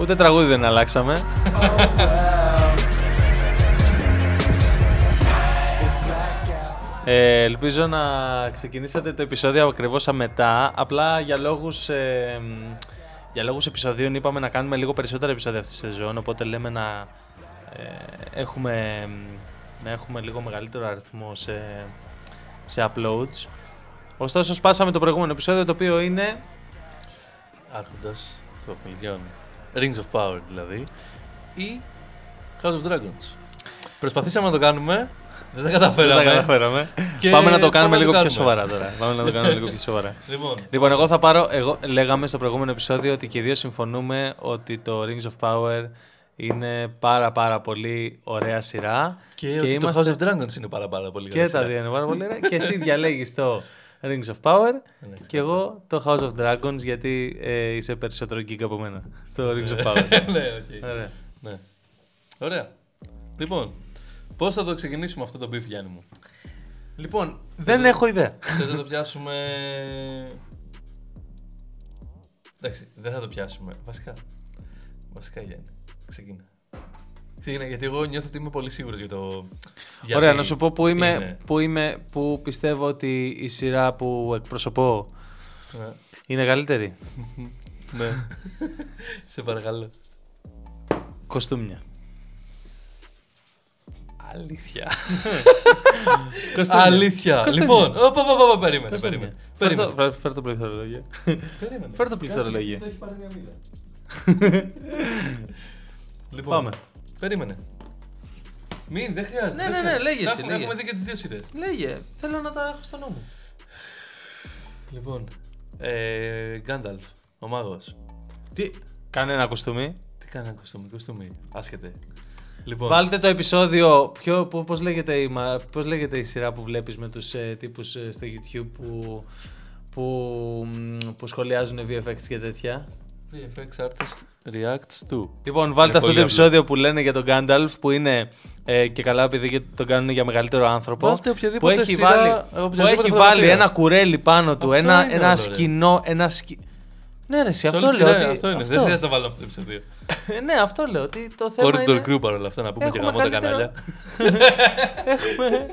Ούτε τραγούδι δεν αλλάξαμε. Ε, ελπίζω να ξεκινήσατε το επεισόδιο ακριβώς μετά. Απλά για λόγους, ε, για λόγους επεισοδίων είπαμε να κάνουμε λίγο περισσότερα επεισόδια αυτή τη σεζόν. Οπότε λέμε να ε, έχουμε, να έχουμε λίγο μεγαλύτερο αριθμό σε, σε uploads. Ωστόσο, σπάσαμε το προηγούμενο επεισόδιο το οποίο είναι. Άρχοντας των θηλιών. Rings of Power δηλαδή. Ή House of Dragons. Προσπαθήσαμε να το κάνουμε. Δεν τα καταφέραμε. Δεν τα καταφέραμε. Και Πάμε να το πάμε κάνουμε να το λίγο πιο κάνουμε. σοβαρά τώρα. Πάμε να το κάνουμε λίγο πιο σοβαρά. Λοιπόν, Λοιπόν, εγώ θα πάρω. Εγώ, λέγαμε στο προηγούμενο επεισόδιο ότι και οι δύο συμφωνούμε ότι το Rings of Power είναι πάρα πάρα πολύ ωραία σειρά. και, ότι το House of Dragons είναι πάρα, πάρα πολύ Και καλή τα σειρά. δύο είναι πάρα πολύ ωραία. και εσύ διαλέγεις το Rings of Power Ναι, και εγώ το House of Dragons γιατί ε, είσαι περισσότερο geek από μένα. Στο Rings of Power. ναι, οκ. ωραία. Ναι. Ωραία. Λοιπόν, πώς θα το ξεκινήσουμε αυτό το beef, Γιάννη μου; Λοιπόν, δεν έχω ιδέα. Θες να το πιάσουμε; Εντάξει, δεν θα το πιάσουμε. Βασικά. Βασικά, Γιάννη. Ξεκίνα. Ξεκίνα, γιατί εγώ νιώθω ότι είμαι πολύ σίγουρος για το. γιατί Ωραία, να σου πω που είμαι, είναι. που είμαι, που πιστεύω ότι η σειρά που εκπροσωπώ Ναι. είναι καλύτερη. ναι. Σε παρακαλώ. Κοστούμια. Αλήθεια. Κοστούμια. Αλήθεια. Κοστούμια. Λοιπόν, οπα, οπα, οπα, περίμενε. Κοστούμια. Περίμενε. Φέρ Περίμενε. το- φέρ- Φέρ το πληθωρολόγιο. Περίμενε. Φέρ το πληκτρολογία. Κάτσε, το έχει πάρει μια μοίρα. λοιπόν, Πάμε. Περίμενε. Μην, δεν χρειάζεται. Ναι, δεν ναι, ναι, χρειάζεται. λέγε Τα εσύ, Έχουμε, λέγε. έχουμε δει και τις δύο σειρές. Λέγε, θέλω να τα έχω στο νου μου. Λοιπόν. Ε, Γκάνταλφ, ο μάγος. Τι, κάνε ένα κοστούμι. Τι κάνει ένα κοστούμι, κοστούμι. Άσχετε. Λοιπόν, Βάλτε το επεισόδιο, ποιο, που, πώς, λέγεται η, μα- πώς λέγεται η σειρά που βλέπεις με τους ε, τύπους ε, στο YouTube που, που, μ, που σχολιάζουν VFX και τέτοια; VFX Artist Reacts to. Λοιπόν, βάλτε Είναι αυτό πολύ το απλό. επεισόδιο που λένε για τον Gandalf που είναι ε, και καλά επειδή και τον κάνουν για μεγαλύτερο άνθρωπο. Βάλτε που οποιαδήποτε έχει σειρά, βάλει, οποιαδήποτε που έχει φωτογραφία. βάλει ένα κουρέλι πάνω του, Αυτό ένα, είναι ένα όλο, ρε. σκηνό, ένα σκι... Ναι ρε, εσύ, Σε αυτό όλη τη λέω. σειρά ότι, Αυτό είναι. Δεν αυτό. χρειάζεται να βάλω αυτό το επεισόδιο. Ε, ναι, αυτό λέω. Ότι το θέμα Corridor είναι... Crew παρόλα αυτά, να πούμε και Έχουμε γαμώ τα καλύτερο- κανάλια. έχουμε,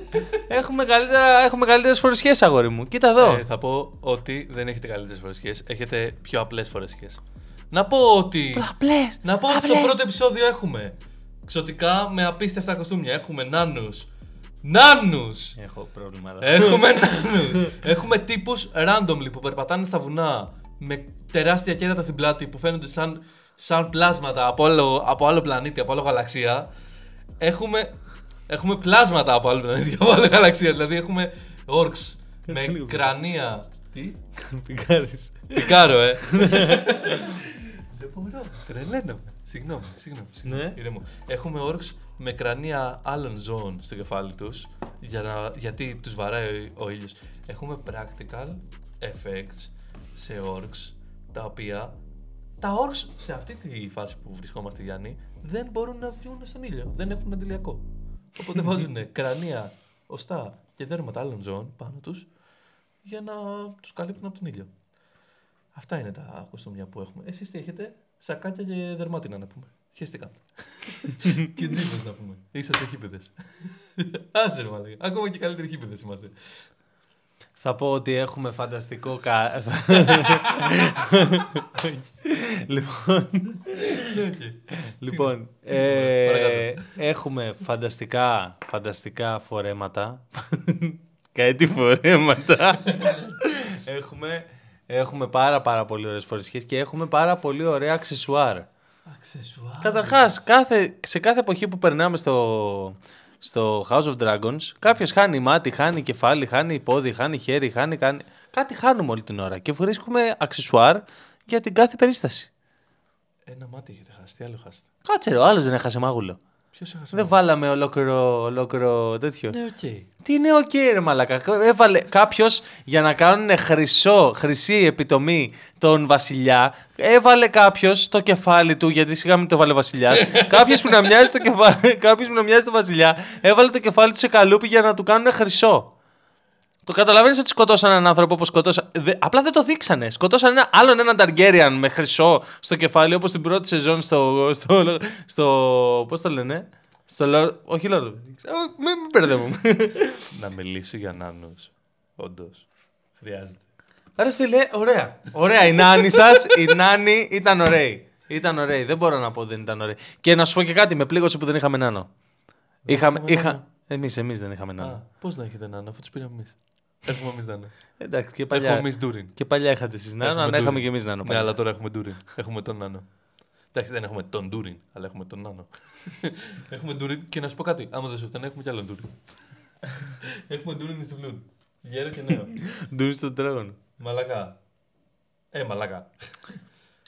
έχουμε, καλύτερα, έχουμε καλύτερες φορεσιές, αγόρι μου. Κοίτα εδώ. Ε, θα πω ότι δεν έχετε καλύτερες φορεσιέ. Έχετε πιο απλές φορεσιέ. Να πω ότι. Απλές. Να πω ότι στο απλές. πρώτο επεισόδιο έχουμε ξωτικά με απίστευτα κοστούμια. Έχουμε νάνους. Νάνους! Έχω πρόβλημα εδώ. Έχουμε νάνους. Έχουμε τύπους randomly που περπατάνε στα βουνά με τεράστια κέρατα στην πλάτη που φαίνονται σαν, σαν πλάσματα από άλλο, από άλλο πλανήτη, από άλλο γαλαξία. Έχουμε, έχουμε πλάσματα από άλλο πλανήτη, από άλλο γαλαξία. Δηλαδή έχουμε orcs με λίγο. κρανία. Τι; Πικάρεις. Πικάρω, ε. Δεν μπορώ. Τρελαίνομαι. Συγγνώμη, συγγνώμη. συγγνώμη. Ναι. Ηρέμο. Έχουμε orcs με κρανία άλλων ζώων στο κεφάλι τους για να, γιατί τους βαράει ο, ο ήλιος. Έχουμε practical effects σε orcs τα οποία τα orcs σε αυτή τη φάση που βρισκόμαστε Γιάννη δεν μπορούν να βγουν στον ήλιο. Δεν έχουν αντιλιακό. Οπότε βάζουν κρανία, οστά και δέρματα άλλων ζώων πάνω τους για να τους καλύπτουν από τον ήλιο. Αυτά είναι τα κοστούμια που έχουμε. Εσείς τι έχετε, σακάκια και δερμάτινα να πούμε. Χαίστηκα. και τζίπες να πούμε. Είσαστε χίπηδες. Άσε ρε μαλάκα. Ακόμα και καλύτεροι χίπηδες είμαστε. Θα πω ότι έχουμε φανταστικό κα... λοιπόν, λοιπόν ε, Παρακάτω. έχουμε φανταστικά, φανταστικά φορέματα. Κάτι φορέματα. έχουμε, έχουμε πάρα πάρα πολύ ωραίες φορεσιές και έχουμε πάρα πολύ ωραία αξεσουάρ. Αξεσουάρ. Καταρχάς, κάθε, σε κάθε εποχή που περνάμε στο, στο House of Dragons, κάποιος χάνει μάτι, χάνει κεφάλι, χάνει πόδι, χάνει χέρι, χάνει, χάνει... κάτι χάνουμε όλη την ώρα και βρίσκουμε αξεσουάρ για την κάθε περίσταση. Ένα μάτι έχετε χάσει. Τι άλλο χάσετε; Κάτσε ρε, ο άλλος δεν έχασε μάγουλο. Ποιος έχασε. Δεν βάλαμε ολόκληρο, ολόκληρο τέτοιο. Ναι, οκ. Τι είναι οκ ρε μαλακα. Έβαλε κάποιος για να κάνουν χρυσό, χρυσή προτομή τον βασιλιά. Έβαλε κάποιος το κεφάλι του, γιατί σιγά μην το βάλε βασιλιάς. κάποιος που να μοιάζει το κεφάλι, κάποιος που να μοιάζει το βασιλιά, έβαλε το κεφάλι του σε καλούπι για να του κάνουν χρυσό. Το καταλαβαίνεις ότι σκοτώσαν έναν άνθρωπο όπως σκοτώσαν. Δε... Απλά δεν το δείξανε. Σκοτώσαν ένα, άλλον έναν Targaryen με χρυσό στο κεφάλι όπως την πρώτη σεζόν στο. στο, στο Πώς το λένε; Στο Lord... Όχι Lord of the Rings. Ε, Μην μην μπερδεύουμε. Να μιλήσει για νάνους. Όντως. Χρειάζεται. Ρε φίλε, ωραία. Ωραία. Η νάνη σας, η νάνη ήταν ωραία. Ήταν ωραία. Δεν μπορώ να πω δεν ήταν ωραία. Και να σου πω και κάτι, με πλήγωσε που δεν είχαμε νάνο. Είχαμε. είχαμε Είχα... νάνο. Εμείς εμείς δεν είχαμε Α, νάνο. πώς να έχετε νάνο, αφού τους πήραμε εμείς. Έχουμε εμείς νάνο. Εντάξει, και Έχουμε παλιά. εμείς ντούριν. Και παλιά είχατε εσείς νάνο, Έχουμε αν είχαμε ντούριν. και εμείς νάνο. Ναι, παλιά. αλλά τώρα έχουμε ντούριν. Έχουμε τον νάνο. Εντάξει, δεν έχουμε τον Durin, αλλά έχουμε τον νάνο. έχουμε Durin και να σου πω κάτι. Άμα δεν σου φτάνει, έχουμε κι άλλο Durin. έχουμε Durin ηθουλούν. Γέρο και νέο. Durin στο τετράγωνο. Μαλακά. Ε, μαλακά.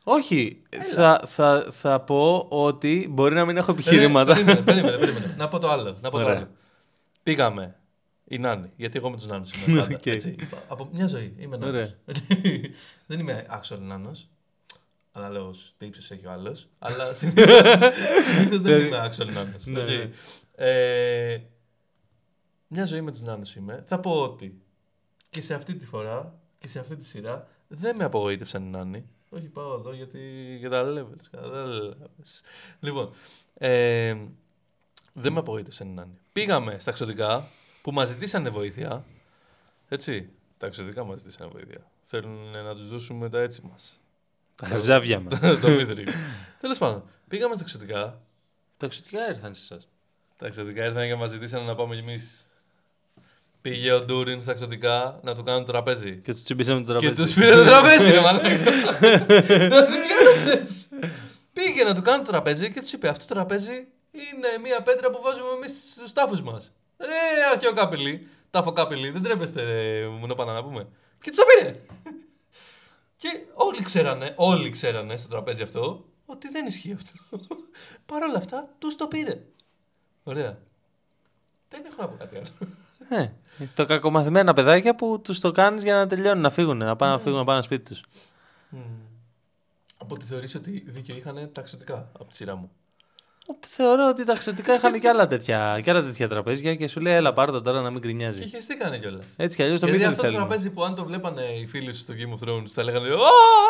Όχι, θα, θα, θα πω ότι μπορεί να μην έχω επιχειρήματα. Ε, περίμενε, περίμενε, περίμενε. Να πω το άλλο. Να πω το Ωραία. άλλο. Πήγαμε. Η Νάνη, γιατί εγώ με τους Νάνους είμαι. πάντα, Οκ. έτσι. Από μια ζωή είμαι Ωραία. Νάνος. δεν είμαι actual Νάνος. Αναλόγω τι ύψο έχει ο άλλος. Αλλά συνήθως δεν είμαι actual Νάνος. Ναι, ναι. Ε, μια ζωή με τους Νάνους είμαι. Θα πω ότι και σε αυτή τη φορά και σε αυτή τη σειρά δεν με απογοήτευσαν οι Νάνοι. Όχι, πάω εδώ γιατί για τα levels. Καταλάβες. Λοιπόν, ε, δεν με απογοήτευσαν οι Νάνοι. Πήγαμε στα εξωτικά που μας ζητήσανε βοήθεια. Έτσι. Τα εξωτικά μας ζητήσανε βοήθεια. Θέλουν να τους δώσουμε τα έτσι μας. Τα χαρζάβια μας. το μύθρι. Τέλος πάντων, πήγαμε στα εξωτικά. Τα εξωτικά ήρθαν σε εσάς. Τα εξωτικά ήρθαν και μας ζητήσανε να πάμε κι εμείς. Πήγε ο Ντούριν στα εξωτικά να του κάνουν τραπέζι. Και τους τσιμπήσαμε το Και τραπέζι. τους πήρε το τραπέζι, ρε μαλάκα. Δηλαδή, τι έκανες; Πήγε να του κάνει το τραπέζι και τους είπε: Αυτό το τραπέζι είναι μια πέτρα που βάζουμε εμείς στους τάφους μας. Ρε, αρχαιοκάπηλοι, τάφοκάπηλοι, δεν τρέπεστε, ρε, μονοπάνα να πούμε. Και τους το πήρε. Και όλοι ξέρανε, όλοι ξέρανε στο τραπέζι αυτό ότι δεν ισχύει αυτό. Παρ' όλα αυτά, τους το πήρε. Ωραία. Δεν έχω να πω κάτι άλλο. Ε, το κακομαθημένα παιδάκια που τους το κάνεις για να τελειώνουν, να φύγουν, να πάνε να φύγουν να πάνε σπίτι τους. Από ότι θεωρείς ότι δίκιο είχαν τα εξωτικά από τη σειρά μου; Θεωρώ ότι τα εξωτικά είχαν και άλλα τέτοια, και άλλα τέτοια τραπέζια και σου λέει: Έλα, πάρ' το τώρα να μην Και γκρινιάζει. χεστήκανε κιόλας. Έτσι κι αλλιώς το Γιατί μην αυτό το θέλουμε. τραπέζι που αν το βλέπανε οι φίλοι σου στο Game of Thrones θα λέγανε Α,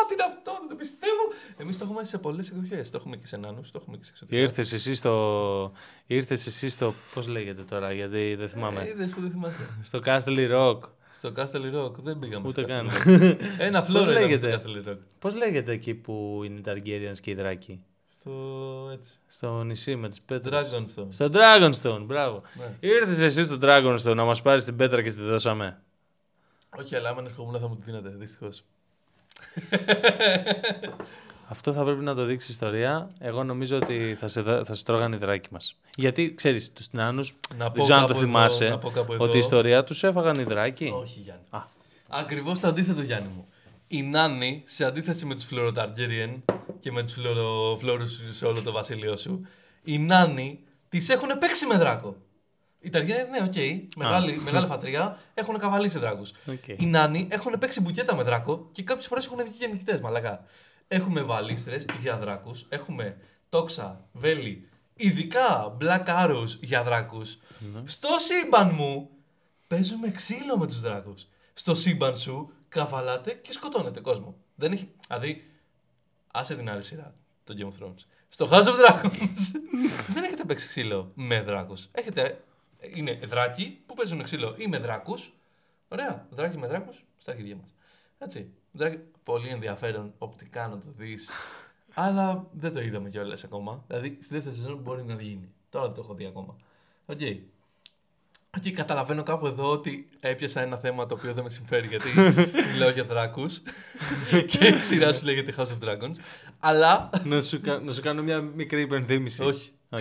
τι είναι αυτό, δεν το πιστεύω. Εμείς το έχουμε σε πολλές εκδοχές. Το έχουμε και σε νάνους, το έχουμε και σε εξωτικά. Ήρθες εσύ στο. Ήρθες εσύ στο. Πώς λέγεται τώρα, γιατί δεν θυμάμαι. Ε, είδες που δεν θυμάσαι. Στο Castle Rock. στο Castle Rock δεν πήγαμε. Ούτε στο καν. Castle Rock. Ένα Πώς φλόρο ήταν στο λέγεται; Castle Rock. Πώς λέγεται εκεί που είναι οι Targaryens και οι δράκοι; Στο έτσι. Στο νησί με τις πέτρες. Dragonstone. Στο Dragonstone, μπράβο. Ναι. Ήρθες εσύ στο Dragonstone να μας πάρεις την πέτρα και τη δώσαμε. Όχι, αλλά άμα ερχόμουν θα μου τη δίνατε, δυστυχώς. Αυτό θα πρέπει να το δείξει ιστορία. Εγώ νομίζω ότι θα σε, δα- θα σε τρώγανε οι δράκοι μας. Γιατί ξέρεις, τους νάνου. Να πω Δεν ξέρω αν το κάπου εδώ, θυμάσαι. να πω κάπου ότι η εδώ. ιστορία τους έφαγαν οι δράκοι. Όχι, Γιάννη. Α. Ακριβώς το αντίθετο, Γιάννη μου. Οι Νάνοι, σε αντίθεση με τους Φλωρο Targaryen και με τους Φλώρους σε όλο το βασίλειό σου, οι Νάνοι τις έχουν παίξει με δράκο. Οι Targaryen, ναι, οκ, μεγάλη, μεγάλη φατρία, έχουν καβαλήσει δράκους. Οκ. Οι Νάνοι έχουν παίξει μπουκέτα με δράκο και κάποιες φορές έχουν βγει και νικητές, μαλακά. Έχουμε βαλίστρες για δράκους, έχουμε τόξα, βέλη, ειδικά black arrows για δράκους. Στο σύμπαν μου παίζουμε ξύλο με τους δράκους. Στο σύμπαν σου καβαλάτε και σκοτώνετε κόσμο. Δεν έχει. Δηλαδή, άσε την άλλη σειρά, το Game of Thrones. Στο House of Dragons δεν έχετε παίξει ξύλο με δράκους. Έχετε. Είναι δράκοι που παίζουν ξύλο ή με δράκους. Ωραία. Δράκοι με δράκους στα αρχίδια μας. Έτσι. Δράκοι, πολύ ενδιαφέρον οπτικά να το δεις. αλλά δεν το είδαμε κιόλας ακόμα. Δηλαδή, στη δεύτερη σεζόν μπορεί να γίνει. Τώρα δεν το έχω δει ακόμα. Οκ. Οκ, καταλαβαίνω κάπου εδώ ότι έπιασα ένα θέμα το οποίο δεν με συμφέρει γιατί μιλάω για δράκους. και η σειρά σου λέγεται House of Dragons. Αλλά. να, σου, κα- να σου κάνω μια μικρή υπενθύμηση. Όχι. Οκ.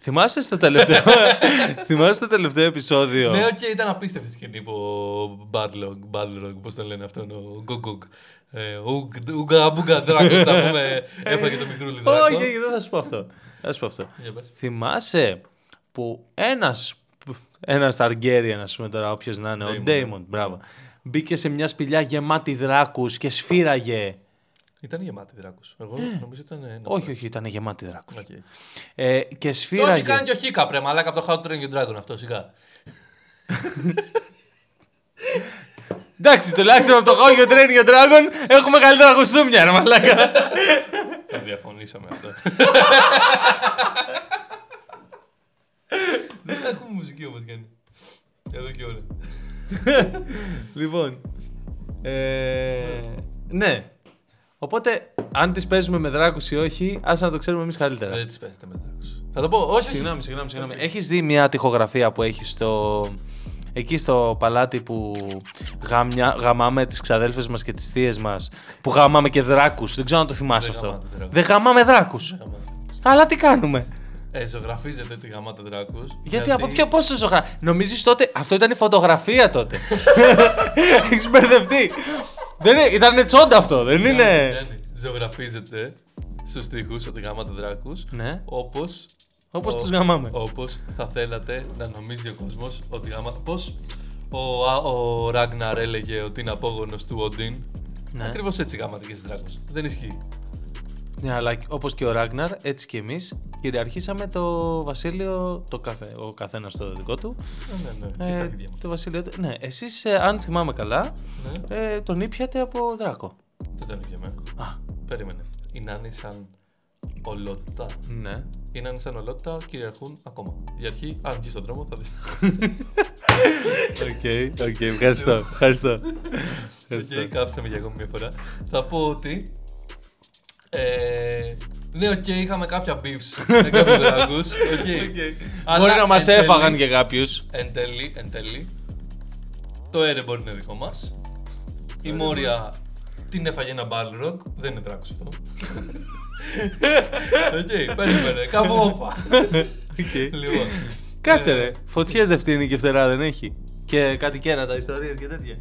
Θυμάσαι στο τελευταίο, θυμάσαι στο τελευταίο επεισόδιο; Ναι, οκ, ήταν απίστευτη η σκηνή που ο Balrog, Balrog, πώς τον λένε αυτόν, ο Γκογκογκ. Ε, ο Ουγγαμπούγκα Δράκος, θα πούμε, έφαγε το μικρούλι δράκο. Όχι, όχι, δεν θα σου πω αυτό. Δεν θα σου πω αυτό. Για πες. Θυμάσαι που ένας, ένας Targaryen, ας πούμε τώρα, όποιος να είναι, ο Daemon. Daemon, μπράβο, μπήκε σε μια σπηλιά γεμάτη δράκους και σφύραγε. Ήταν γεμάτη δράκους. Εγώ νομίζω ήταν ένας. Όχι, όχι, ήταν γεμάτη δράκους. Οκ. Ε, και Το έχει σφύραγε. κάνει και ο Hiccup ρε, μαλάκα από το How to Train Your Dragon αυτό, σιγά. Εντάξει, τουλάχιστον από το How You Train Your Dragon έχουμε καλύτερα κοστούμια, ρε μαλάκα. Θα διαφωνήσω με αυτό. Δεν ακούμε μουσική όμως Γιάννη. Εδώ και ώρα. λοιπόν. Ε, ναι. Οπότε, αν τις παίζουμε με δράκους ή όχι, ας να το ξέρουμε εμείς καλύτερα. Δεν τις παίζετε με δράκους. Θα το πω, όχι. Συγγνώμη, συγγνώμη, συγγνώμη. Έχεις δει μια τοιχογραφία που έχει στο... Εκεί στο παλάτι που γαμιά, γαμάμε τις ξαδέλφες μας και τις θείες μας που γαμάμε και δράκους. Δεν ξέρω αν το θυμάσαι Δεν αυτό. γαμάτε δράκους. Δεν γαμάμε δράκους. Αλλά τι κάνουμε; Ε, ζωγραφίζετε τη γαμάτα δράκους. Γιατί, από ποιο πόσο ζωγραφία. Νομίζεις τότε. Αυτό ήταν η φωτογραφία τότε; Έχεις μπερδευτεί. Δεν είναι, ήταν τσόντα αυτό, δεν είναι. Γιάννη, Ζωγραφίζετε στους τοίχους ότι γαμάτε δράκους. Ναι. Όπως Όπως ο- τους γαμάμε. Όπως θα θέλατε να νομίζει ο κόσμος ότι γάμα... Πώς ο, Α- ο Ράγναρ έλεγε ότι είναι απόγονος του Οντίν. Ναι. Ακριβώς έτσι γάματε και στις δράκους. Δεν ισχύει. Ναι, αλλά όπως και ο Ράγναρ, έτσι και εμείς κυριαρχήσαμε το βασίλειο. Το καθε, ο καθένας το δικό του. Ναι, ναι, ναι. Και στα Ε, αρχίδια μας. το βασίλειο. του- Ναι, εσείς, αν θυμάμαι καλά, Ναι. ε, τον ήπιατε από δράκο. Δεν τον ήπιαμε. Α, Περίμενε. Η Νάνη σαν ολότητα. ναι. Οι Νάνη σαν ολότητα κυριαρχούν ακόμα. Η αρχή, αν βγεις στον δρόμο, θα δεις. Οκ, οκ, ευχαριστώ. Ευχαριστώ. Ευχαριστώ. Οκ, κάψτε με για ακόμη μια φορά. Θα πω ότι. Ε, ναι, οκ, είχαμε κάποια beefs με κάποιους δράκους. Μπορεί να μας έφαγαν και κάποιους. Εν τέλει, εν τέλει, το Erebor είναι δικό μας. Η Μόρια την έφαγε ένα Balrog. Δεν είναι δράκος αυτό. Οκ, περίμενε, κάπου όπα. Λοιπόν. Κάτσε ε, ρε. Φωτιές δεν φτύνει και φτερά δεν έχει. Και κάτι κέρατα, ιστορίες και τέτοια.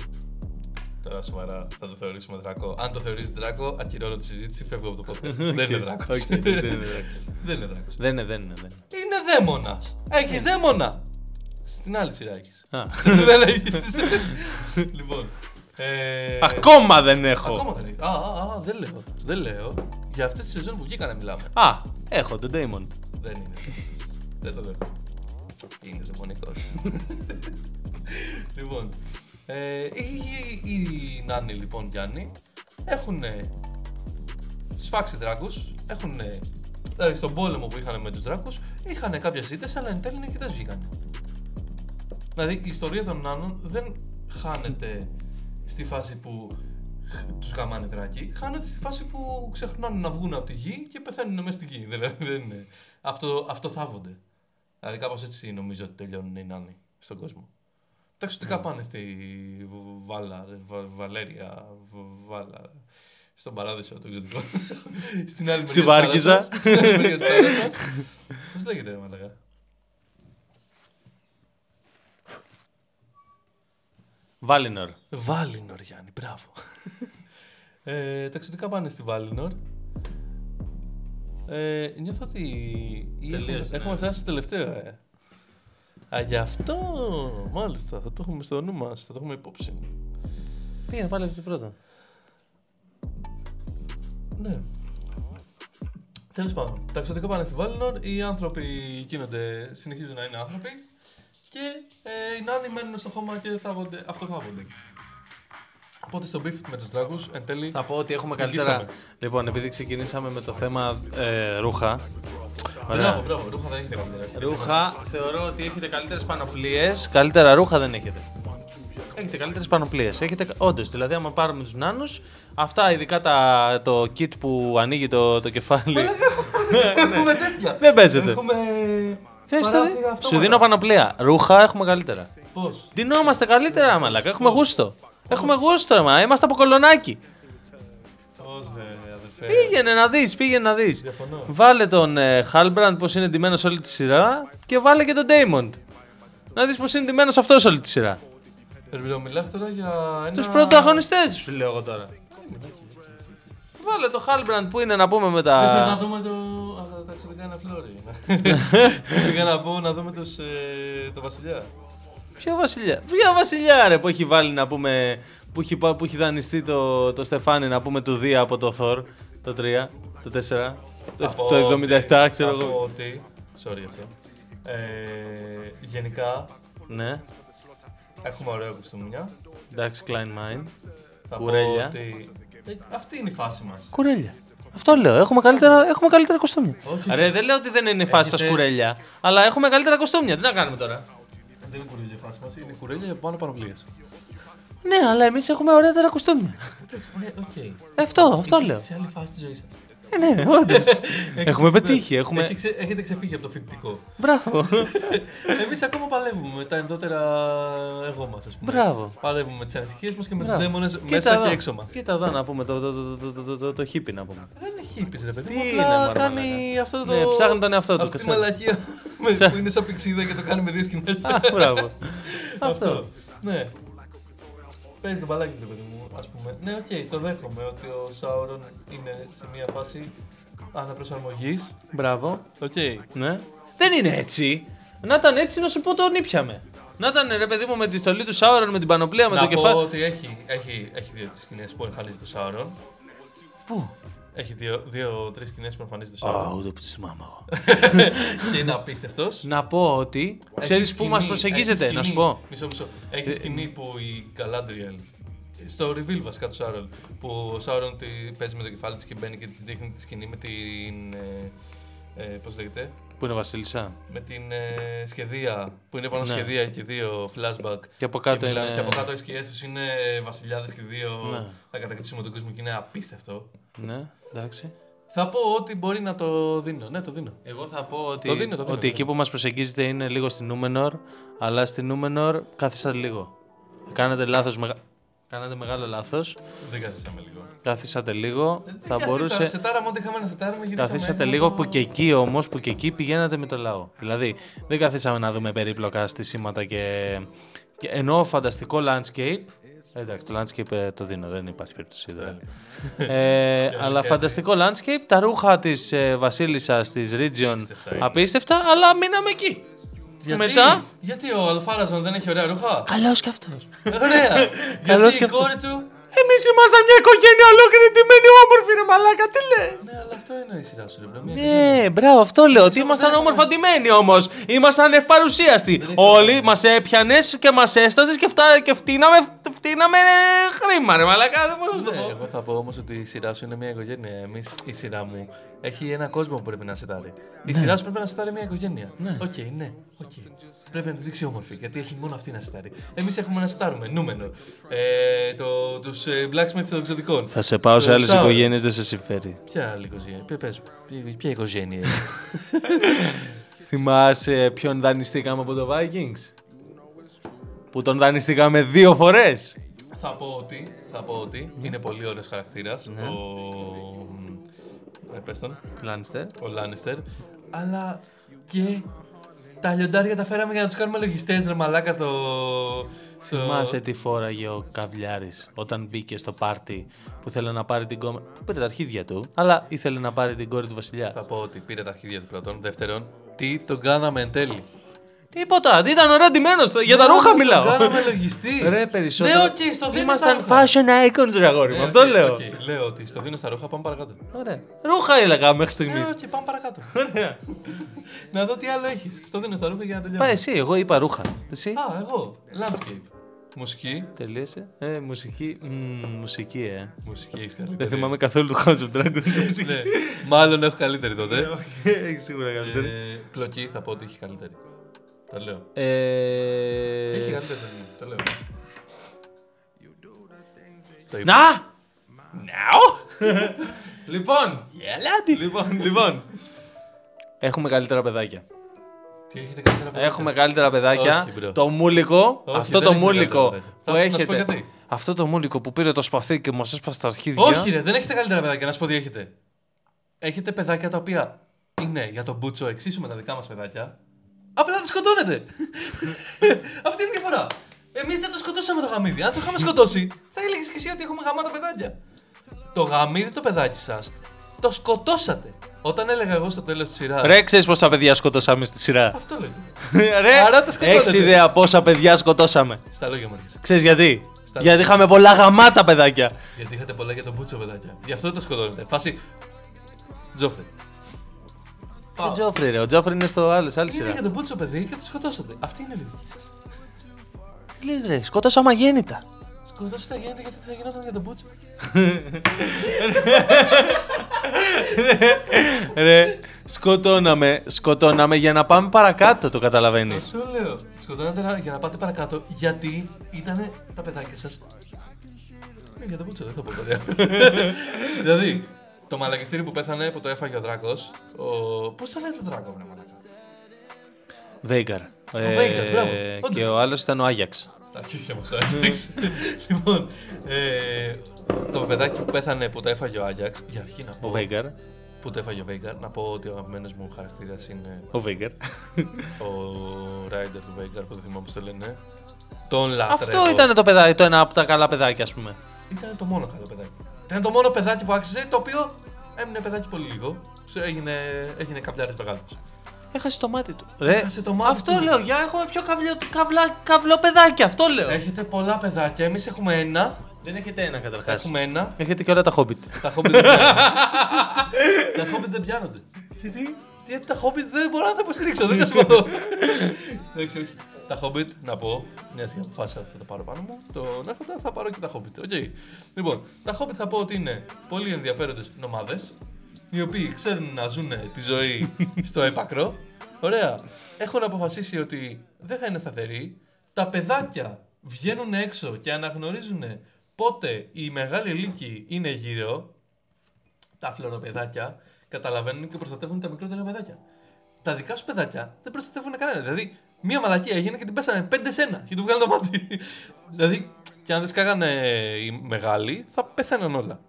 Τώρα σοβαρά θα το θεωρήσουμε δράκο. Αν το θεωρείς δράκο, ακυρώνω τη συζήτηση, φεύγω από το podcast. δεν είναι δράκος. Οκ, δεν είναι δράκος. δεν είναι δράκος. Δεν είναι, δεν είναι. Δεν είναι. Είναι δαίμονας. Έχεις δαίμονα. Στην άλλη σειρά έχεις. Α. δεν έχεις. λοιπόν. Ε, Ακόμα δεν έχω. Ακόμα δεν έχεις. Α, α, α, δεν λέω. Δεν λέω. Για αυτές τις σεζόν που βγήκανε μιλάμε. Α, έχω τον Damon. Δεν είναι. δεν το δέχομαι. Είναι ζωμονικός. λοιπόν. Ε, οι, οι, οι νάνοι λοιπόν Γιάννη έχουν σφάξει δράκους, έχουν δηλαδή στον πόλεμο που είχαν με τους δράκους είχαν κάποιες ήττες αλλά εν τέλει νικητές βγήκαν. Δηλαδή η ιστορία των νάνων δεν χάνεται στη φάση που τους γαμάνε δράκοι, χάνεται στη φάση που ξεχνάνε να βγουν από τη γη και πεθαίνουν μέσα στη γη. Δηλαδή δεν είναι. Αυτό, αυτό θάβονται. Δηλαδή κάπως έτσι νομίζω ότι τελειώνουν οι νάνοι στον κόσμο. Τα εξωτικά πάνε στη Β- Βάλα, Βα- Βαλέρια, Β- Βάλα, στον παράδεισο, το εξωτικό. Στην άλλη Στη μεριά της Βάρκηζα. θάλασσας. Στην άλλη μεριά της θάλασσας. Πώς λέγεται, ρε μαλακά. Βάλινορ. Βάλινορ, Γιάννη, μπράβο. ε, τα εξωτικά πάνε στη Βάλινορ. Ε, νιώθω ότι έχουμε, Τελείωσε, έχουμε ναι. φτάσει στο τελευταίο, ε. Α, γι' αυτό, μάλιστα, θα το έχουμε στο νου μας, θα το έχουμε υπόψη. Πήγαινε πάλι αυτό πρώτο. Ναι. Τέλος πάντων, τα εξωτικά πάνε στη Βάλινορ, οι άνθρωποι γίνονται, συνεχίζουν να είναι άνθρωποι και ε, οι νάνοι μένουν στο χώμα και θάβονται, αυτοθάβονται. Οπότε στο beef με τους δράκους, εν τέλει, Θα πω ότι έχουμε Νικήσαμε. καλύτερα. Λοιπόν, επειδή ξεκινήσαμε με το θέμα ε, ρούχα. Μπράβο, Ωραία. μπράβο, ρούχα δεν έχετε καλύτερα. Ρούχα, θεωρώ ότι έχετε καλύτερες πανοπλίες. Καλύτερα ρούχα δεν έχετε. Έχετε καλύτερες πανοπλίες. Έχετε, όντως, δηλαδή, άμα πάρουμε τους νάνους, αυτά ειδικά τα, το kit που ανοίγει το, το κεφάλι. Έχουμε τέτοια. δεν παίζεται. Έχουμε... Θες το παράθυρα δει- αυτόματα. Σου δίνω πανοπλία. Ρούχα έχουμε καλύτερα. Πώς; Δινόμαστε καλύτερα, μαλάκα. Έχουμε γούστο. Έχουμε γούστο, μα. Είμαστε από κολονάκι. Πώς, ε, αδερφέ. Πήγαινε να δεις, πήγαινε να δεις. Διαφωνώ. Βάλε τον ε, Halbrand πώς είναι ντυμένος όλη τη σειρά και βάλε και τον Daemon. Να δεις πώς είναι ντυμένος αυτός όλη τη σειρά. Ελπίζω, μιλάς τώρα για ένα... Τους πρωταγωνιστέ σου λέω εγώ τώρα. Βάλε το Halbrand που είναι να πούμε με Πήγα να τα. δούμε το... Α, τα- τα εξωτικά είναι φλόρι. Πήγα να πω να δούμε τους, ε, το βασιλιά. Ποιο βασιλιά; Ποιο βασιλιά ρε που έχει βάλει να πούμε. Που έχει, πά- που έχει δανειστεί το, το Στεφάνι να πούμε του Δία από το Thor. Το 3, το 4, το, Από το 77, ότι- ξέρω από εγώ. ότι... Sorry αυτό. Ε, γενικά, Ναι. Έχουμε ωραία κουστούμια. Εντάξει, κλάιν μάιν. Θα πω Κουρέλια. ότι- Ε, Αυτή είναι η φάση μας. Κουρέλια. Αυτό λέω. Έχουμε καλύτερα, έχουμε καλύτερα κοστούμια. Όχι. Ρε, δεν λέω ότι δεν είναι η φάση σας Έχετε- κουρέλια. Αλλά έχουμε καλύτερα κοστούμια. Τι να κάνουμε τώρα; Δεν είναι κουρέλια η φάση μας, είναι κουρέλια πάνω πανοπλίες. Ναι, αλλά εμείς έχουμε ωραίτερα κοστούμια. Εντάξει, ναι, οκ. Ε, Αυτό, αυτό Είστε λέω. Σε άλλη φάση της ζωής σας. Ε, ναι, όντως. έχουμε πετύχει. Έχουμε... Έχετε ξεφύγει από το φοιτητικό. Μπράβο. Εμείς ακόμα παλεύουμε με τα ενδότερα εγώ μας, ας πούμε. Μπράβο. Παλεύουμε με τις ανησυχίες μας και με τους Μπράβο. δαίμονες Κοίτα μέσα εδώ. και έξω μας. Κοίτα εδώ να πούμε το, το, το, το, το, το, το, το χίπι να πούμε. Δεν είναι χίπης ρε παιδί Τι μου, είναι, απλά μωρέ, κάνει μαλάκα. αυτό το... Ναι, ψάχνει τον εαυτό του, Αυτή τη ξέρω. μαλακία με- Ψά- που είναι σαν πυξίδα και το κάνει με δύο σκηνές. Α, μπράβο. Αυτό. Ναι. Παίζει το μπαλάκι του παιδί μου, ας πούμε. Ναι, οκ, το δέχομαι ότι ο Σάουρον είναι σε μια φάση αναπροσαρμογής. Μπράβο. Οκ. Ναι. Δεν είναι έτσι. Να ήταν έτσι να σου πω τον ήπιαμε. Να ήταν ρε παιδί μου με τη στολή του Σάουρον, με την πανοπλία, με Να το πω κεφάλι. ότι έχει, έχει, έχει δύο σκηνές που εμφανίζεται ο Σάουρον. Πού; Έχει δύο, δύο-τρεις σκηνές που εμφανίζεται ο Α, Σάουρον. ούτε που τη θυμάμαι εγώ. και είναι απίστευτος. Να πω ότι. Ξέρεις Έχει πού μας σκηνή- προσεγγίζεται, έχει να σου σκηνή- πω; Μισό, μισό. Έχει σκηνή που η Galadriel. Στο reveal βασικά του Σάουρον. Που ο Σάουρον τη παίζει με το κεφάλι της και μπαίνει και της δείχνει τη σκηνή με την. Ε, ε, Πώς λέγεται. Πού είναι Βασίλισσα; Με την ε, σχεδία. Που είναι πάνω Ναι. σχεδία και δύο flashback. Και από κάτω μιλάνε- είναι- Και από κάτω οι σκιέ του είναι βασιλιάδες και δύο. Ναι. Θα κατακτήσουμε τον κόσμο και είναι απίστευτο. Ναι, εντάξει. Θα πω ότι μπορεί να το δίνω. Ναι, το δίνω. Εγώ θα πω ότι, Το δίνω, το δίνω, ότι το εκεί που μας προσεγγίζετε είναι λίγο στην Νούμενορ, αλλά στην Νούμενορ κάθισα λίγο. Κάνατε λάθος, μεγα... Κάνατε μεγάλο λάθος. Δεν καθίσαμε λίγο. Κάθισατε λίγο. Δεν θα καθίσαμε. μπορούσε... Σετάραμε ό,τι είχαμε να σετάρουμε. γυρίσαμε Καθίσατε έτοιμο. λίγο που και εκεί όμως, που και εκεί πηγαίνατε με το λαό. Δηλαδή, δεν καθίσαμε να δούμε περίπλοκα στισίματα και... και ενώ φανταστικό landscape, εντάξει, το landscape ε, το δίνω, δεν υπάρχει περίπτωση. δεν. ε, αλλά φανταστικό landscape, τα ρούχα της ε, βασίλισσας της Region Απίστευτα είναι. απίστευτα, αλλά μείναμε εκεί. Γιατί, Μετά- γιατί ο Αρ-Φαραζόν δεν έχει ωραία ρούχα; Καλός κι αυτός. Ωραία. Καλώς γιατί και η αυτός. κόρη του. Εμείς ήμασταν μια οικογένεια ολόκληρη ντυμένη όμορφη ρε μαλάκα, τι λες; Ναι, αλλά αυτό είναι η σειρά σου, ρε bro. Μια Ναι, μπράβο, αυτό λέω. Ότι όμως ήμασταν δεν όμορφα έχουμε- ντυμένοι όμως. Ήμασταν ευπαρουσίαστοι. Όλοι μας έπιανες και μας έσταζες και, φτά, και φτύναμε, φτύναμε χρήμα, ρε μαλακά. Δεν μπορώ να σου το Ναι, πω. εγώ θα πω όμως ότι η σειρά σου είναι μια οικογένεια. Εμείς, η σειρά μου, έχει ένα κόσμο που πρέπει να σετάρει. Η σειρά σου πρέπει να σετάρει μια οικογένεια. Ναι. Οκ, ναι, οκ. Πρέπει να τη δείξει όμορφη, γιατί έχει μόνο αυτή να σετάρει. Εμείς έχουμε να σετάρουμε Νούμενορ. Ε, το, τους ε, blacksmith των εξωτικών. Θα σε πάω σε Το άλλες Sauron. οικογένειες, δεν σε συμφέρει. Ποια άλλη οικογένεια, ποια, πες, ποια, ποια οικογένεια είναι; Θυμάσαι ποιον δανειστήκαμε από το Vikings; Που τον δανειστήκαμε δύο φορές. Θα πω ότι, θα πω ότι είναι πολύ ωραίος χαρακτήρας Ναι. ο... Ε, πες τον, Λάνιστερ. ο Λάνιστερ, αλλά και τα λιοντάρια τα φέραμε για να τους κάνουμε λογιστές ρε μαλάκα στο... στο... Θυμάσαι τι φόραγε ο Καβλιάρης όταν μπήκε στο πάρτι που ήθελε να πάρει την κόμμα. Που πήρε τα αρχίδια του, αλλά ήθελε να πάρει την κόρη του Βασιλιάς. Θα πω ότι πήρε τα αρχίδια του πρώτον. Δεύτερον, τι τον κάναμε εν τέλει; Τίποτα, ήταν ωραία ντυμένο. Για τα ρούχα Τον μιλάω. κάναμε λογιστή. Ρε, περισσότερο. Ναι, οκ, στο δίνω Ήμασταν τα ρούχα. fashion icons, ρε αγόρι μου. Ναι, Αυτό οκ, λέω. οκ, λέω ότι στο δίνω στα ρούχα πάμε παρακάτω. Ωραία. Ρούχα έλεγα μέχρι στιγμής. Ναι, οκ, πάμε παρακάτω. Ωραία. να δω τι άλλο έχεις. Στο δίνω στα ρούχα για να τελειώνω. Πάει εσύ, εγώ είπα ρούχα. Εσύ; Α, εγώ. Landscape. Μουσική. Τελείωσε. Ε, μουσική. Μμμ, μουσική, ε. Μουσική έχεις καλύτερη. Δεν θυμάμαι καθόλου το House of Dragons. τη μουσική. Ναι, μάλλον έχω καλύτερη τότε. Έχεις σίγουρα καλύτερη. Ε, πλοκή θα πω ότι έχει καλύτερη. Το λέω. Ε, Έχει καλύτερη. Το λέω. Το είπα. Να! Now! λοιπόν, λοιπόν, λοιπόν. Έχουμε καλύτερα παιδάκια. Τι έχετε καλύτερα από Έχουμε αυτά; καλύτερα παιδάκια. Όχι, bro. το μούλικο, Όχι, αυτό δεν το έχετε μούλικο καλύτερα παιδάκια. που Θα- να σου πω έχετε. γιατί. Αυτό το μούλικο που πήρε το σπαθί και μας έσπασε τα αρχίδια. Όχι, ρε, δεν έχετε καλύτερα παιδάκια. Να σου πω τι έχετε. Έχετε παιδάκια τα οποία είναι για τον Μπούτσο εξίσου με τα δικά μας παιδάκια. Απλά τα σκοτώνετε. Αυτή είναι η διαφορά. Εμείς δεν το σκοτώσαμε το γαμίδι. Αν το είχαμε σκοτώσει, θα έλεγες και εσύ ότι έχουμε γαμάτα παιδάκια. Το γαμίδι το παιδάκι σας το σκοτώσατε. Όταν έλεγα εγώ στο τέλος της σειρά. Ρε, ξέρεις πόσα παιδιά σκοτώσαμε στη σειρά; Αυτό λέγω. Ρε, Άρα τα σκοτώνετε. έχεις ιδέα πόσα παιδιά σκοτώσαμε. Στα λόγια μου έρχεσαι. Ξέρεις γιατί; Στα- Γιατί είχαμε πολλά γαμάτα παιδάκια. Γιατί είχατε πολλά για τον Μπούτσο παιδάκια. Γι' αυτό το σκοτώνετε. Φάση. Τζόφρι. Ο Τζόφρι, ρε. Ο Τζόφρι είναι στο άλλο, σε άλλη Είναι σειρά. για τον Μπούτσο παιδί και το σκοτώσατε. Αυτή είναι η λογική σας. Τι λες ρε, σκότωσα μαγέννητα. Σκοτώσει τα γέννητα γιατί θα γινόταν για τον Μπούτσο. Ρε, σκοτώναμε, σκοτώναμε για να πάμε παρακάτω, το καταλαβαίνεις. Αυτό λέω. Σκοτώνατε να- για να πάτε παρακάτω γιατί ήταν τα παιδάκια σας. Ε, για τον Μπούτσο, δεν θα πω ποτέ. δηλαδή, το μαλακιστήρι που πέθανε που το έφαγε ο Δράκος. Ο... Πώς το λένε το Δράκο, βρε μαλακά. Βέγκαρ. Ε, Βέγκαρ, μπράβο, όντως. και ο άλλος ήταν ο Άγιαξ. Στα αρχίδια μου, Άγιαξ. λοιπόν, ε, το παιδάκι που πέθανε που το έφαγε ο Άγιαξ, για αρχή να πω. Ο Βέγκαρ. Που το έφαγε ο Βέγκαρ, να πω ότι ο αγαπημένος μου χαρακτήρας είναι Ο Βέγκαρ. ο Ράιντερ του Βέγκαρ, που δεν θυμάμαι πώς το λένε. Τον λατρεύω. Αυτό ήταν το παιδάκι, το ένα από τα καλά παιδάκια, ας πούμε. Ήταν το μόνο καλό παιδάκι. Ήταν το μόνο παιδάκι που άξιζε, το οποίο έμεινε παιδάκι πολύ λίγο. Σε- Έγινε, έγινε καπλιάρης μεγάλος. Έχασε το μάτι του. Ρε, Έχασε το μάτι αυτό του. λέω, για έχουμε πιο καβλιο, καβλα, καβλό παιδάκι, αυτό λέω. Έχετε πολλά παιδάκια, εμείς έχουμε ένα. Δεν έχετε ένα καταρχάς. Έχουμε ένα. Έχετε και όλα τα Hobbit. Τα Hobbit δεν πιάνονται. τα Hobbit δεν πιάνονται. Γιατί; Γιατί τα Hobbit δεν μπορώ να τα υποστηρίξω, δεν τα σημαντώ. Εντάξει, όχι. Τα Hobbit, να πω, μια και αποφάσισα ότι θα τα πάρω πάνω μου, τον Άρχοντα θα πάρω και τα Hobbit. Οκ. Λοιπόν, τα Hobbit θα πω ότι είναι πολύ ενδιαφέροντες νομάδες, οι οποίοι ξέρουν να ζουν τη ζωή στο έπακρο. Ωραία. Έχουν αποφασίσει ότι δεν θα είναι σταθεροί. Τα παιδάκια βγαίνουν έξω και αναγνωρίζουν πότε οι μεγάλοι λύκοι είναι γύρω τα φλωροπαιδάκια καταλαβαίνουν και προστατεύουν τα μικρότερα παιδάκια. Τα δικά σου παιδάκια δεν προστατεύουν κανένα. Δηλαδή, μία μαλακία έγινε και την πέσανε πέντε σε ένα και του βγάλανε το μάτι. δηλαδή, και αν δεν σκάγανε οι μεγάλοι, θα πέθαναν όλα.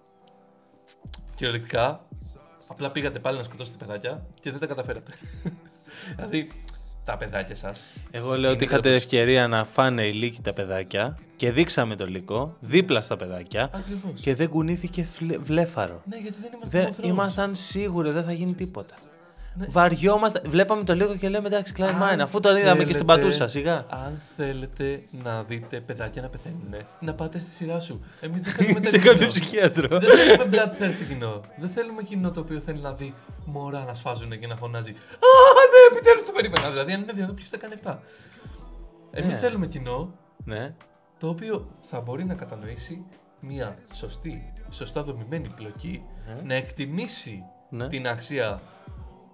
Κυριολεκτικά, απλά πήγατε πάλι να σκοτώσετε παιδάκια και δεν τα καταφέρατε. δηλαδή, τα παιδάκια σας. Εγώ λέω ότι είχατε ευκαιρία να φάνε οι λύκοι τα παιδάκια και δείξαμε το λύκο δίπλα στα παιδάκια Ακριβώς. και δεν κουνήθηκε φλε- βλέφαρο. Ναι, γιατί δεν είμαστε Δεν, Game of Thrones. ήμασταν σίγουροι δεν θα γίνει τίποτα. Ναι. Βαριόμαστε. Βλέπαμε το λίγο και λέμε εντάξει, Klein Αν Mine, αφού τον είδαμε και στην θέλετε- πατούσα, σιγά. Αν θέλετε να δείτε παιδάκια να πεθαίνουν, να πάτε στη σειρά σου. Εμείς δεν θέλουμε Σε τέτοιο κάποιο κοινό. ψυχίατρο. Δεν θέλουμε bloodthirsty κοινό. Δεν θέλουμε κοινό το οποίο θέλει να δει μωρά να σφάζουν και να φωνάζει Α, ναι, επιτέλους το περίμενα. Δηλαδή, αν είναι δυνατόν, ποιος θα κάνει αυτά. Εμείς Ναι. θέλουμε κοινό Ναι. το οποίο θα μπορεί να κατανοήσει μια σωστή, σωστά δομημένη πλοκή, να εκτιμήσει Ναι. την αξία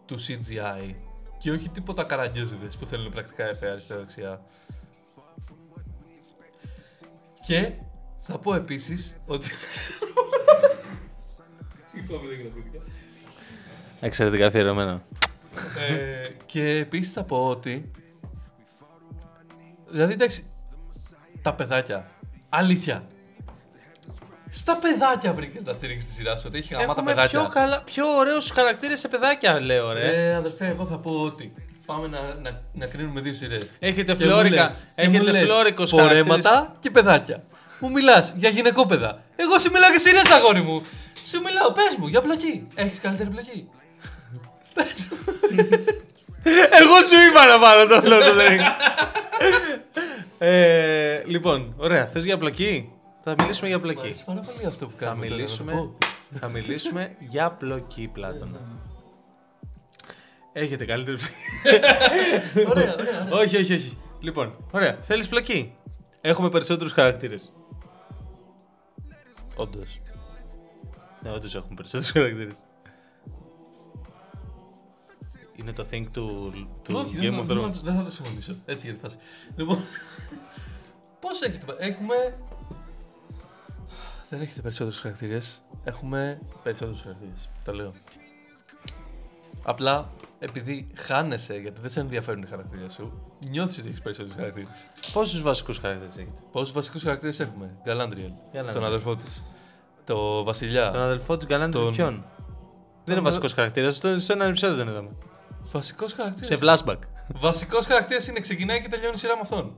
του CGI και όχι τίποτα καραγκιόζιδες που θέλουν πρακτικά εφέ αριστερά-δεξιά. Και θα πω επίσης ότι... Συγγνώμη, δεν γραφτήκα. Εξαιρετικά αφιερωμένο. Ε, και επίσης θα πω ότι... Δηλαδή, εντάξει, τα παιδάκια, αλήθεια, στα παιδάκια βρήκες να στηρίξεις τη σειρά σου, ότι έχει γαμάτα Έχουμε παιδάκια. πιο, καλά, πιο ωραίους χαρακτήρες σε παιδάκια, λέω ρε. Ε, αδερφέ, εγώ θα πω ότι πάμε να, να, να κρίνουμε δύο σειρές. Έχετε φλόρικα, έχετε φλόρικος Πορέματα και παιδάκια. Μου μιλάς για γυναικόπαιδα. Εγώ σου μιλάω για σειρές, αγόρι μου. Σου μιλάω, πες μου, για πλοκή. Έχεις καλύτερη πλοκή. Πες μου. Εγώ σου είπα να πάρω το Lord of the Rings. ε, λοιπόν, ωραία. Θες για πλοκή; Θα μιλήσουμε για Μ' πλοκή. αρέσει πάρα πολύ αυτό που Θα κάνουμε. τώρα, να το μιλήσουμε, πω. θα μιλήσουμε για πλοκή, Πλάτωνα. Έχετε καλύτερη πλοκή. Ωραία, ωραία. ωραία. όχι, όχι, όχι. Λοιπόν, ωραία. Θέλεις πλοκή; Έχουμε περισσότερους χαρακτήρες. Όντως. Ναι, όντως έχουμε περισσότερους χαρακτήρες. Είναι το thing του, του Όχι, Game δεν, of δεν, Thrones. δεν θα το συμφωνήσω. Έτσι για τη φάση. Λοιπόν, πώς έχετε. Έχουμε. Δεν έχετε περισσότερους χαρακτήρες. Έχουμε περισσότερους χαρακτήρες. Το λέω. Απλά επειδή χάνεσαι γιατί δεν σε ενδιαφέρουν οι χαρακτήρες σου, νιώθεις ότι έχεις περισσότερους χαρακτήρες. Πόσους βασικούς χαρακτήρες έχετε; Πόσους βασικούς χαρακτήρες έχουμε, Γκαλάντριελ, Galadriel. τον αδερφό της, το Βασιλιά. Τον αδελφό της Γκαλάντρι τον- ποιον; Δεν είναι βασικός χαρακτήρας, στο, σε ένα επεισόδιο τον είδαμε. Βασικός χαρακτήρας. Σε flashback. Βασικός χαρακτήρας είναι ξεκινάει και τελειώνει η σειρά με αυτόν.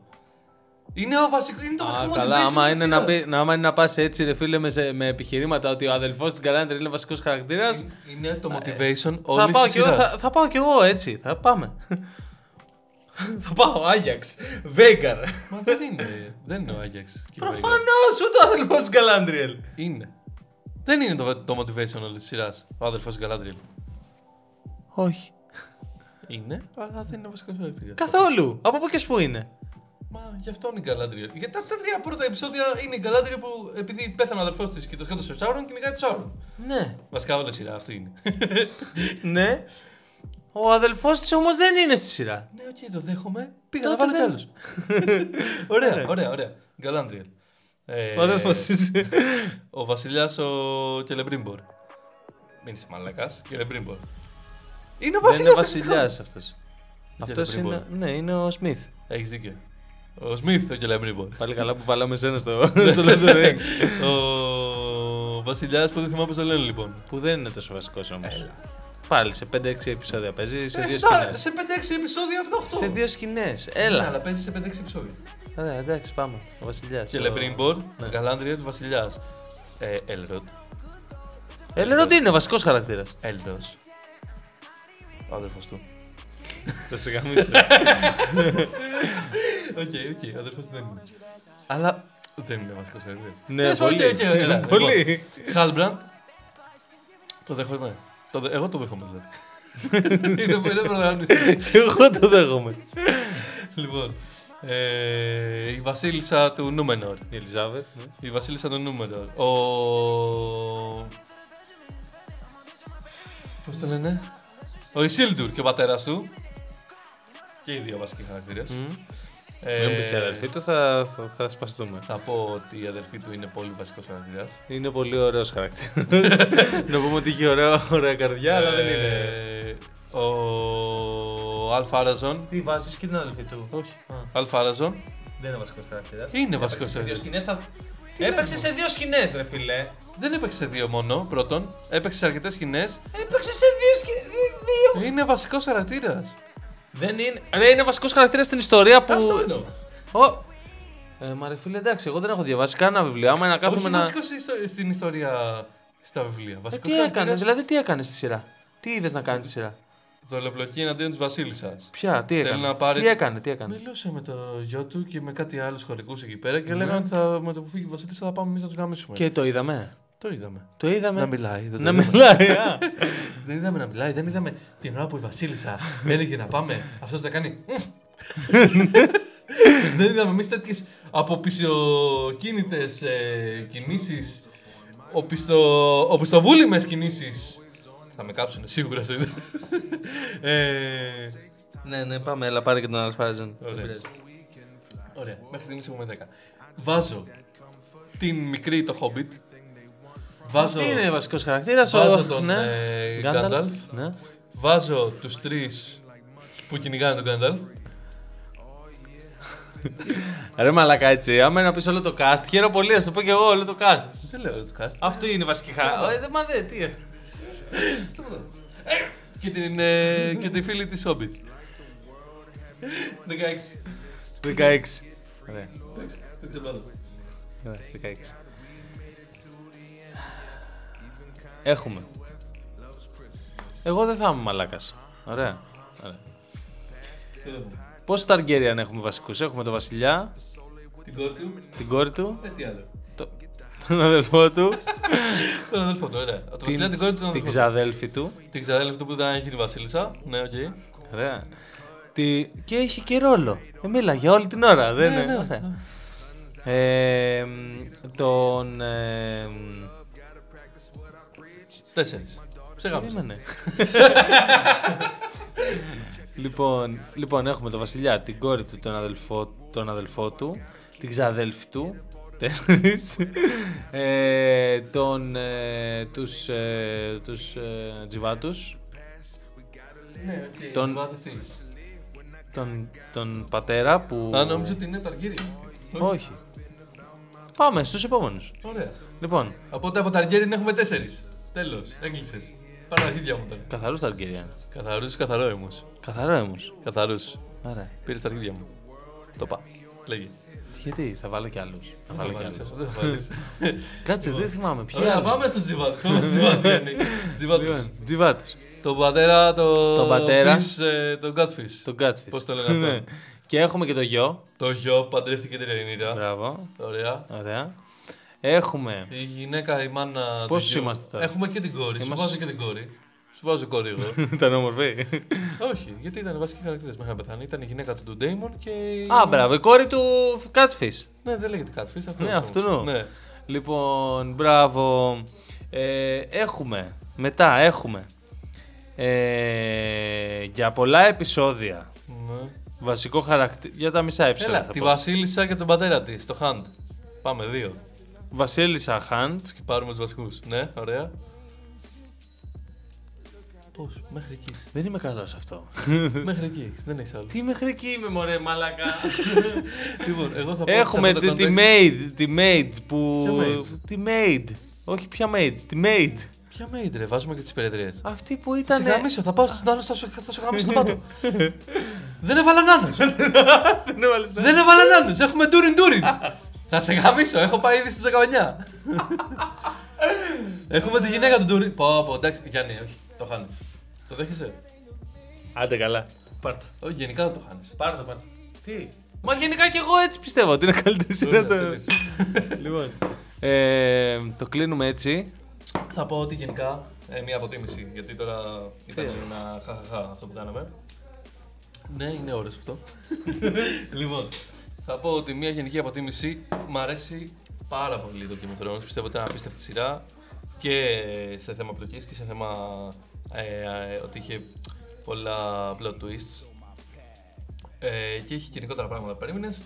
Είναι, ο βασικό, είναι το βασικό Α, motivation καλά, άμα της είναι, να, σειράς. πει, να, άμα είναι να πας έτσι ρε φίλε με, σε- με επιχειρήματα ότι ο αδελφός της Γκαλάντρι είναι βασικός χαρακτήρας Είναι το motivation όλης θα, πάω της κι εγώ, σειράς. θα, θα πάω κι εγώ έτσι, θα πάμε. θα πάω, Άγιαξ, Βέγκαρ. Μα δεν είναι, δεν είναι ο Άγιαξ. Προφανώς, ούτε ο αδελφός της Γκαλάντριελ. Είναι. Δεν είναι το, το motivation όλης της σειράς. Ο αδελφός Γκαλάντριελ. Όχι. Είναι, αλλά δεν είναι βασικός χαρακτήρας. Καθόλου. Από πού κι ως πού είναι. Μα γι' αυτό είναι η Γκαλάντριελ. Γιατί τα, τα τρία πρώτα επεισόδια είναι η Γκαλάντριελ που επειδή πέθανε ο αδερφός της και το σκότωσε ο Σάουρον, κυνηγάει το Σάουρον. Ναι. Βασικά όλη σειρά αυτή είναι. ναι. Ο αδελφός της όμως δεν είναι στη σειρά. ναι, οκ, το δέχομαι. Πήγα να Τότε βάλω κι δεν- άλλου. ωραία, ωραία, ωραία. Γκαλάντριελ. Ε, Ο αδελφός της. Ο βασιλιάς ο Κελεμπρίμπορ. Μην είσαι μαλακάς. Κελεμπρίμπορ. Είναι ο Δεν είναι βασιλιάς. βασιλιάς αυτός. Αυτός Κελεμπρίμπορ. είναι. Ναι, είναι ο smith. Έχεις δίκιο. Ο smith ο Κελεμπρίμπορ. Πάλι καλά που βάλαμε εσένα στο, Δεν στο το Lord of the λέω. Rings. Ο βασιλιάς που δεν θυμάμαι πώς το λένε λοιπόν. Που δεν είναι τόσο βασικός όμως. Πάλι σε 5-6 επεισόδια παίζει σε Ε, δύο στα- σκηνές. Σε 5-6 επεισόδια από το 8. Σε δύο σκηνές. Ναι, Έλα. αλλά παίζει σε 5-6 επεισόδια. Ωραία, εντάξει, πάμε. Ο βασιλιάς. Κελεμπρίμπορ, Ναι. Γκαλάντριελ βασιλιάς. Ε, Έλροντ. Έλροντ είναι βασικός χαρακτήρας. Έλροντ. Ο αδερφός του. Θα σε γαμήσω. Οκ, οκ, ο αδερφός του δεν είναι. Αλλά δεν είναι βασικό χαρακτήρα. Ναι, Τέλος πάντων, πολύ. οκ, οκ, έλα, λοιπόν. Πολύ. Χάλμπραντ. Το δέχομαι. Το δε- Εγώ το δέχομαι δηλαδή. είναι είναι πρωταγωνιστή. Και εγώ το δέχομαι. Λοιπόν. Ε, η βασίλισσα του Νούμενορ. Η Ελιζάβετ. ναι. Η βασίλισσα του Νούμενορ. Ο. Πώς το λένε, Ο Ισίλντουρ και ο πατέρας του. Και οι δύο βασικοί χαρακτήρες. Μμ. Ε, Δεν πεις η αδερφή του, θα, θα, θα σπαστούμε. Θα πω ότι η αδερφή του είναι πολύ βασικός χαρακτήρας. Είναι πολύ ωραίος χαρακτήρας. Να πούμε ότι έχει ωραία, ωραία καρδιά, αλλά δεν είναι. Ε, Ο Αλφάραζον. Τι βάζεις και την αδελφή του; Όχι. Αλφάραζον. Δεν είναι βασικός χαρακτήρας. Είναι βασικός Σε δύο χαρακτήρας. σκηνές. Θα... Έπαιξε σε δύο σκηνές, ρε φιλέ. Δεν έπαιξε σε δύο μόνο, πρώτον. Έπαιξε σε αρκετές σκηνές. Έπαιξε σε δύο σκηνέ. Είναι βασικός χαρακτήρας. Δεν είναι. Ρε, είναι βασικός χαρακτήρας στην ιστορία που. Αυτό εννοώ. Ο... Ε, μα ρε φίλε, εντάξει, εγώ δεν έχω διαβάσει κανένα βιβλίο. Άμα να κάθομαι Όχι να. βασικός ιστο- στην ιστορία στα βιβλία. Ε, Βασικός τι έκανε, χαρακτήρας δηλαδή τι έκανε στη σειρά; Τι είδες να κάνεις στη σειρά; Δολοπλοκή εναντίον της Βασίλισσας. Ποια, τι έκανε; να πάρει- Τι έκανε, τι έκανε; Μιλούσε με το γιο του και με κάτι άλλους χωρικούς εκεί πέρα και λέγανε ότι θα, με το που φύγει η Βασίλισσα θα πάμε εμείς να τους γαμίσουμε. Και το είδαμε. Το είδαμε. Το είδαμε. Να μιλάει. Δεν το Να είδαμε. μιλάει. α. Δεν είδαμε να μιλάει, δεν είδαμε την ώρα που η Βασίλισσα έλεγε να πάμε. Αυτός θα κάνει. δεν είδαμε εμείς τέτοιες αποπισιοκίνητες ε, κινήσεις. Οπισθο... Οπισθοβούλημες κινήσεις. Θα με κάψουν σίγουρα στο ίντερνετ. ε, Ναι, ναι, πάμε, έλα πάρε και τον Αλφάρεζον. Ωραία. Ωραία, μέχρι στιγμής έχουμε 10. Βάζω την μικρή το Hobbit. Βάζω, Τι είναι βασικός χαρακτήρας, βάζω τον ε, Gandalf. Ναι. Βάζω τους τρεις που κυνηγάνε τον Gandalf. Ρε μαλακά έτσι, άμα να πει όλο το cast, χαίρομαι πολύ, ας το πω και εγώ όλο το cast. Δεν λέω το cast. Αυτό είναι η βασική χαρακτήρα. Μα δε, τι. ε. και, την, ε, και τη φίλη της Hobbit. 16. 16. Ωραία, Δεν ξέρω. ωραία, 16. Έχουμε. Εγώ δεν θα είμαι μαλάκας. Ωραία. Ωραία. Πόσοι Targaryen έχουμε βασικούς, Έχουμε τον Βασιλιά, Την κόρη του. την κόρη του, Ε, τι άλλο. το- τον αδελφό του, Τον αδελφό του, ωραία. Το βασιλιά την κόρη του, τον την αδελφό του. ξαδέλφη του. Την ξαδέλφη του που ήταν έχει η Βασίλισσα. Ναι, οκ. Ωραία. Τι... Και έχει και ρόλο. Ε, μίλα για όλη την ώρα. Δεν Ναι, είναι; ναι, Ωραία. Ε, μ, τον. Ε, μ, Τέσσερις. Σε γάμησα. περίμενε. λοιπόν, λοιπόν, έχουμε τον Βασιλιά, την κόρη του, τον αδελφό, τον αδελφό του, την ξαδέλφη του. Τέσσερις. Ε, τον, ε, τους, ε, τους ε, τζιβάτους, Ναι, οκ. Τον- Τον... τι; τον, τον πατέρα που... Α, νόμιζα ότι είναι Targaryen. Όχι. Πάμε στους επόμενους. Ωραία. Λοιπόν, Οπότε από Ταργέριν έχουμε τέσσερις. Τέλος, έκλεισες. Πάρα τα αρχίδια μου τώρα. καθαρούς Targaryen. Καθαρούς, καθαρό όμω. Καθαρό όμως. Καθαρούς. Άρα. Πήρες τα αρχίδια μου. Το πά. Λέγε. Γιατί, θα βάλω κι άλλους. Θα βάλω κι άλλους. Δεν θα βάλεις. Κάτσε, δεν θυμάμαι. Ποιοι Ωραία, άλλοι; πάμε στους τζιβάτους. Πάμε στους τζιβάτους, Γιάννη. Τζιβάτους. Λοιπόν, Τζιβάτους. Τον πατέρα, το... Τον πατέρα. Fish, ε, τον Godfish. Τον Catfish. Πώς το λένε αυτό; Ναι. Και έχουμε και το γιο. Το γιο παντρεύτηκε την Ελληνίδα. Μπράβο. Ωραία. Ωραία. Έχουμε. Η γυναίκα, η μάνα. του Πόσους γιου. είμαστε τώρα; Έχουμε και την κόρη. Σου Είμαστε- βάζω και την κόρη. Σου βάζω κόρηγο. Ήταν όμορφη. Όχι, γιατί ήταν βασικοί χαρακτήρες μέχρι να πεθάνει. Ήταν η γυναίκα του του Ντέιμον και. η- Α, μπράβο, η κόρη του Catfish. Ναι, δεν λέγεται Catfish, αυτό Ναι, όμως. αυτού. Ναι. Λοιπόν, μπράβο. Ε, έχουμε, μετά έχουμε, ε, για πολλά επεισόδια, ναι. βασικό χαρακτήρα, για τα μισά επεισόδια Έλα, θα τη πω. Βασίλισσα και τον πατέρα της, το Hunt. Πάμε, δύο. Βασίλισσα Χαντ, Και πάρουμε τους βασικούς. Ναι, ωραία. Πώς, μέχρι εκεί. είσαι. δεν είμαι καλός σε αυτό. μέχρι εκεί, έχεις, δεν έχεις άλλο. Τι μέχρι εκεί είμαι μωρέ μαλάκα. λοιπόν, εγώ θα πω. έχουμε σε αυτό τη, το τη context- maid, τη maid που... Ποια maid? Τη maid. Όχι ποια maid, τη maid. Ποια maid ρε, βάζουμε και τις υπηρετρίε. Αυτή που Θα ήταν... γαμίσω, θα πάω στον άλλο, θα σου, θα σου γαμίσω τον πάτο. δεν έβαλα νάνους. Δεν έβαλες να- δεν έβαλα νάνους. Έχουμε ντούριν ντούριν. Θα σε γαμίσω, έχω πάει ήδη στι 19. Έχουμε τη γυναίκα του ντούριν. Πω, πω, εντάξει, Γιάννη, όχι, το χάνεις. Το δέχεσαι; Άντε καλά. Πάρτα. Όχι, γενικά δεν το χάνεις. Πάρ' το, πάρ' το. Τι; Μα γενικά και εγώ έτσι πιστεύω ότι είναι καλύτερη σειρά το. λοιπόν. Ε, το κλείνουμε έτσι. Θα πω ότι γενικά ε, μία αποτίμηση. Γιατί τώρα ήταν Τι; ένα χαχαχά αυτό που κάναμε. Ναι, είναι ώρες αυτό. λοιπόν, θα πω ότι μία γενική αποτίμηση μ' αρέσει πάρα πολύ το Game of Thrones. Πιστεύω ότι ήταν απίστευτη σειρά και σε θέμα πλοκής και σε θέμα ε, ε, ότι είχε πολλά plot twists. Ε, και είχε γενικότερα πράγματα που περίμενες.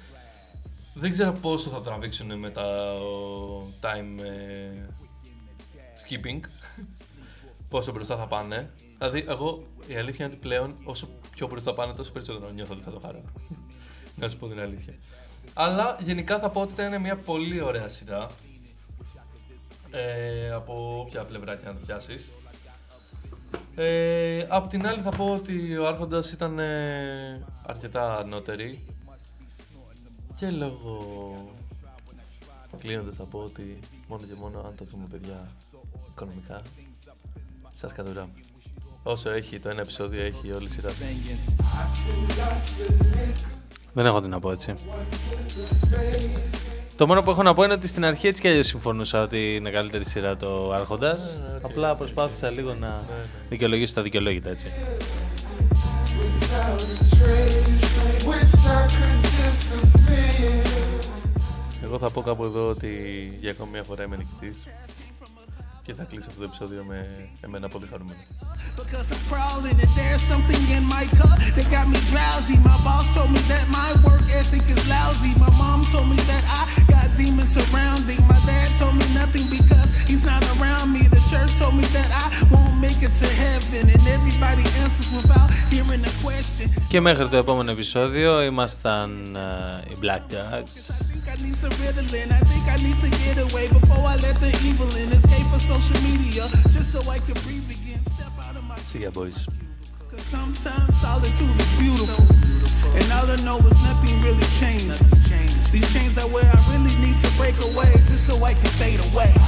Δεν ξέρω πόσο θα τραβήξουν με τα ο, time ε, skipping. πόσο μπροστά θα πάνε. Δηλαδή, εγώ η αλήθεια είναι ότι πλέον όσο πιο μπροστά πάνε, τόσο περισσότερο νιώθω ότι θα το χαρώ. Να σου πω την αλήθεια. Αλλά γενικά θα πω ότι ήταν μια πολύ ωραία σειρά. Ε, από όποια πλευρά και να το πιάσεις. Ε, απ' την άλλη θα πω ότι ο Άρχοντας ήταν ε, αρκετά ανώτερη και λόγω κλείνοντας θα πω ότι μόνο και μόνο αν το δούμε παιδιά οικονομικά σας κατουράμε. Όσο έχει το ένα επεισόδιο έχει όλη η σειρά. Δεν έχω τι να πω έτσι. Το μόνο που έχω να πω είναι ότι στην αρχή έτσι κι αλλιώς συμφωνούσα ότι είναι καλύτερη σειρά το Άρχοντας. Ναι, οκ. Απλά προσπάθησα λίγο να δικαιολογήσω τα δικαιολόγητα έτσι. Εγώ θα πω κάπου εδώ ότι για ακόμη μια φορά είμαι νικητής και θα κλείσω αυτό το επεισόδιο με εμένα πολύ χαρούμενο. Και μέχρι το επόμενο επεισόδιο ήμασταν ε, οι Black Dogs. Social media just so I can breathe again. Step out of my See ya boys. Cause sometimes solitude is beautiful. And all I know is nothing really changed. These chains are where I really need to break away just so I can fade away.